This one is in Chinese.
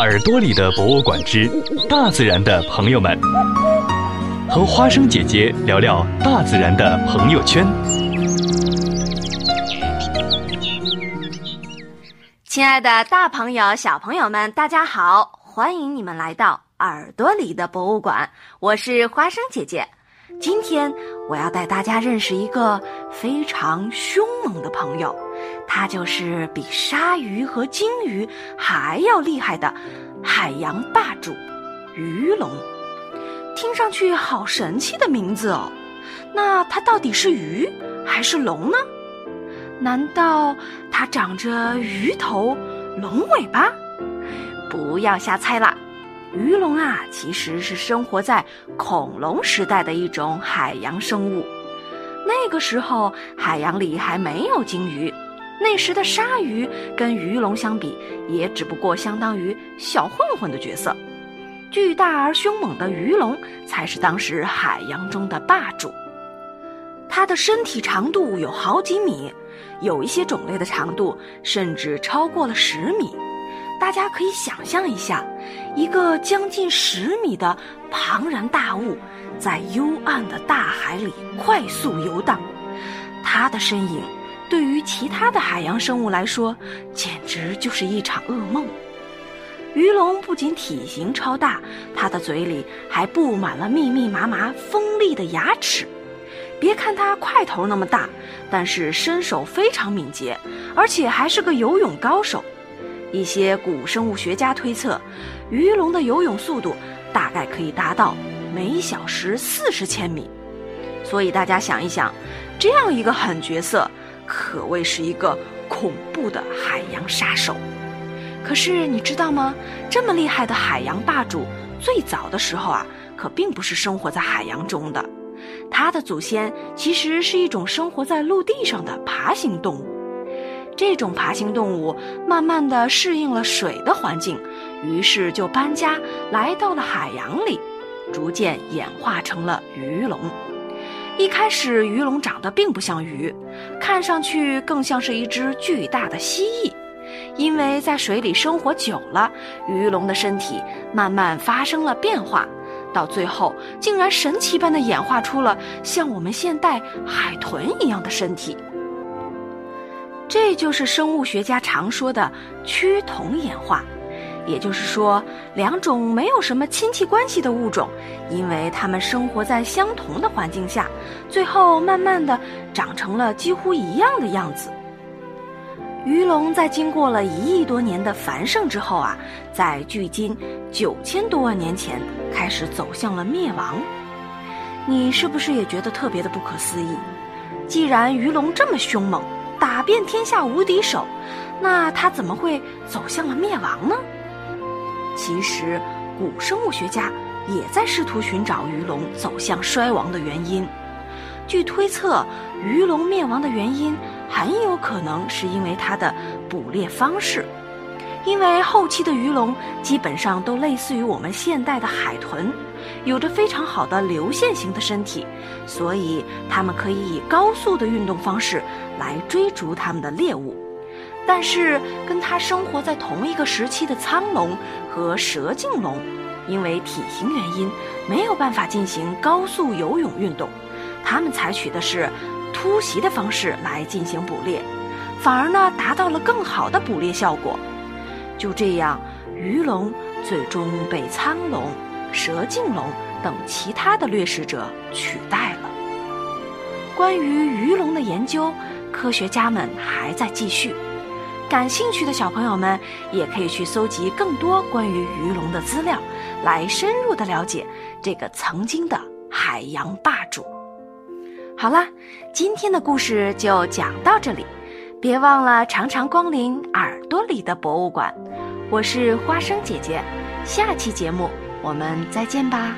耳朵里的博物馆之大自然的朋友们，和花生姐姐聊聊大自然的朋友圈。亲爱的，大朋友、小朋友们，大家好！欢迎你们来到耳朵里的博物馆，我是花生姐姐。今天我要带大家认识一个非常凶猛的朋友，它就是比鲨鱼和鲸鱼还要厉害的海洋霸主——鱼龙。听上去好神奇的名字哦！那它到底是鱼还是龙呢？难道它长着鱼头、龙尾巴？不要瞎猜啦！鱼龙啊，其实是生活在恐龙时代的一种海洋生物。那个时候，海洋里还没有鲸鱼，那时的鲨鱼跟鱼龙相比，也只不过相当于小混混的角色。巨大而凶猛的鱼龙才是当时海洋中的霸主。它的身体长度有好几米。有一些种类的长度甚至超过了十米，大家可以想象一下，一个将近十米的庞然大物，在幽暗的大海里快速游荡，它的身影对于其他的海洋生物来说，简直就是一场噩梦。鱼龙不仅体型超大，它的嘴里还布满了密密麻麻锋利的牙齿。别看它块头那么大，但是身手非常敏捷，而且还是个游泳高手。一些古生物学家推测，鱼龙的游泳速度大概可以达到每小时四十千米。所以大家想一想，这样一个狠角色，可谓是一个恐怖的海洋杀手。可是你知道吗？这么厉害的海洋霸主，最早的时候啊，可并不是生活在海洋中的。它的祖先其实是一种生活在陆地上的爬行动物，这种爬行动物慢慢的适应了水的环境，于是就搬家来到了海洋里，逐渐演化成了鱼龙。一开始，鱼龙长得并不像鱼，看上去更像是一只巨大的蜥蜴，因为在水里生活久了，鱼龙的身体慢慢发生了变化。到最后，竟然神奇般的演化出了像我们现代海豚一样的身体。这就是生物学家常说的趋同演化，也就是说，两种没有什么亲戚关系的物种，因为它们生活在相同的环境下，最后慢慢的长成了几乎一样的样子。鱼龙在经过了一亿多年的繁盛之后啊，在距今九千多万年前开始走向了灭亡。你是不是也觉得特别的不可思议？既然鱼龙这么凶猛，打遍天下无敌手，那它怎么会走向了灭亡呢？其实，古生物学家也在试图寻找鱼龙走向衰亡的原因。据推测，鱼龙灭亡的原因。很有可能是因为它的捕猎方式，因为后期的鱼龙基本上都类似于我们现代的海豚，有着非常好的流线型的身体，所以它们可以以高速的运动方式来追逐它们的猎物。但是跟它生活在同一个时期的苍龙和蛇颈龙，因为体型原因没有办法进行高速游泳运动，它们采取的是。突袭的方式来进行捕猎，反而呢达到了更好的捕猎效果。就这样，鱼龙最终被苍龙、蛇颈龙等其他的掠食者取代了。关于鱼龙的研究，科学家们还在继续。感兴趣的小朋友们也可以去搜集更多关于鱼龙的资料，来深入的了解这个曾经的海洋霸主。好啦，今天的故事就讲到这里，别忘了常常光临耳朵里的博物馆。我是花生姐姐，下期节目我们再见吧。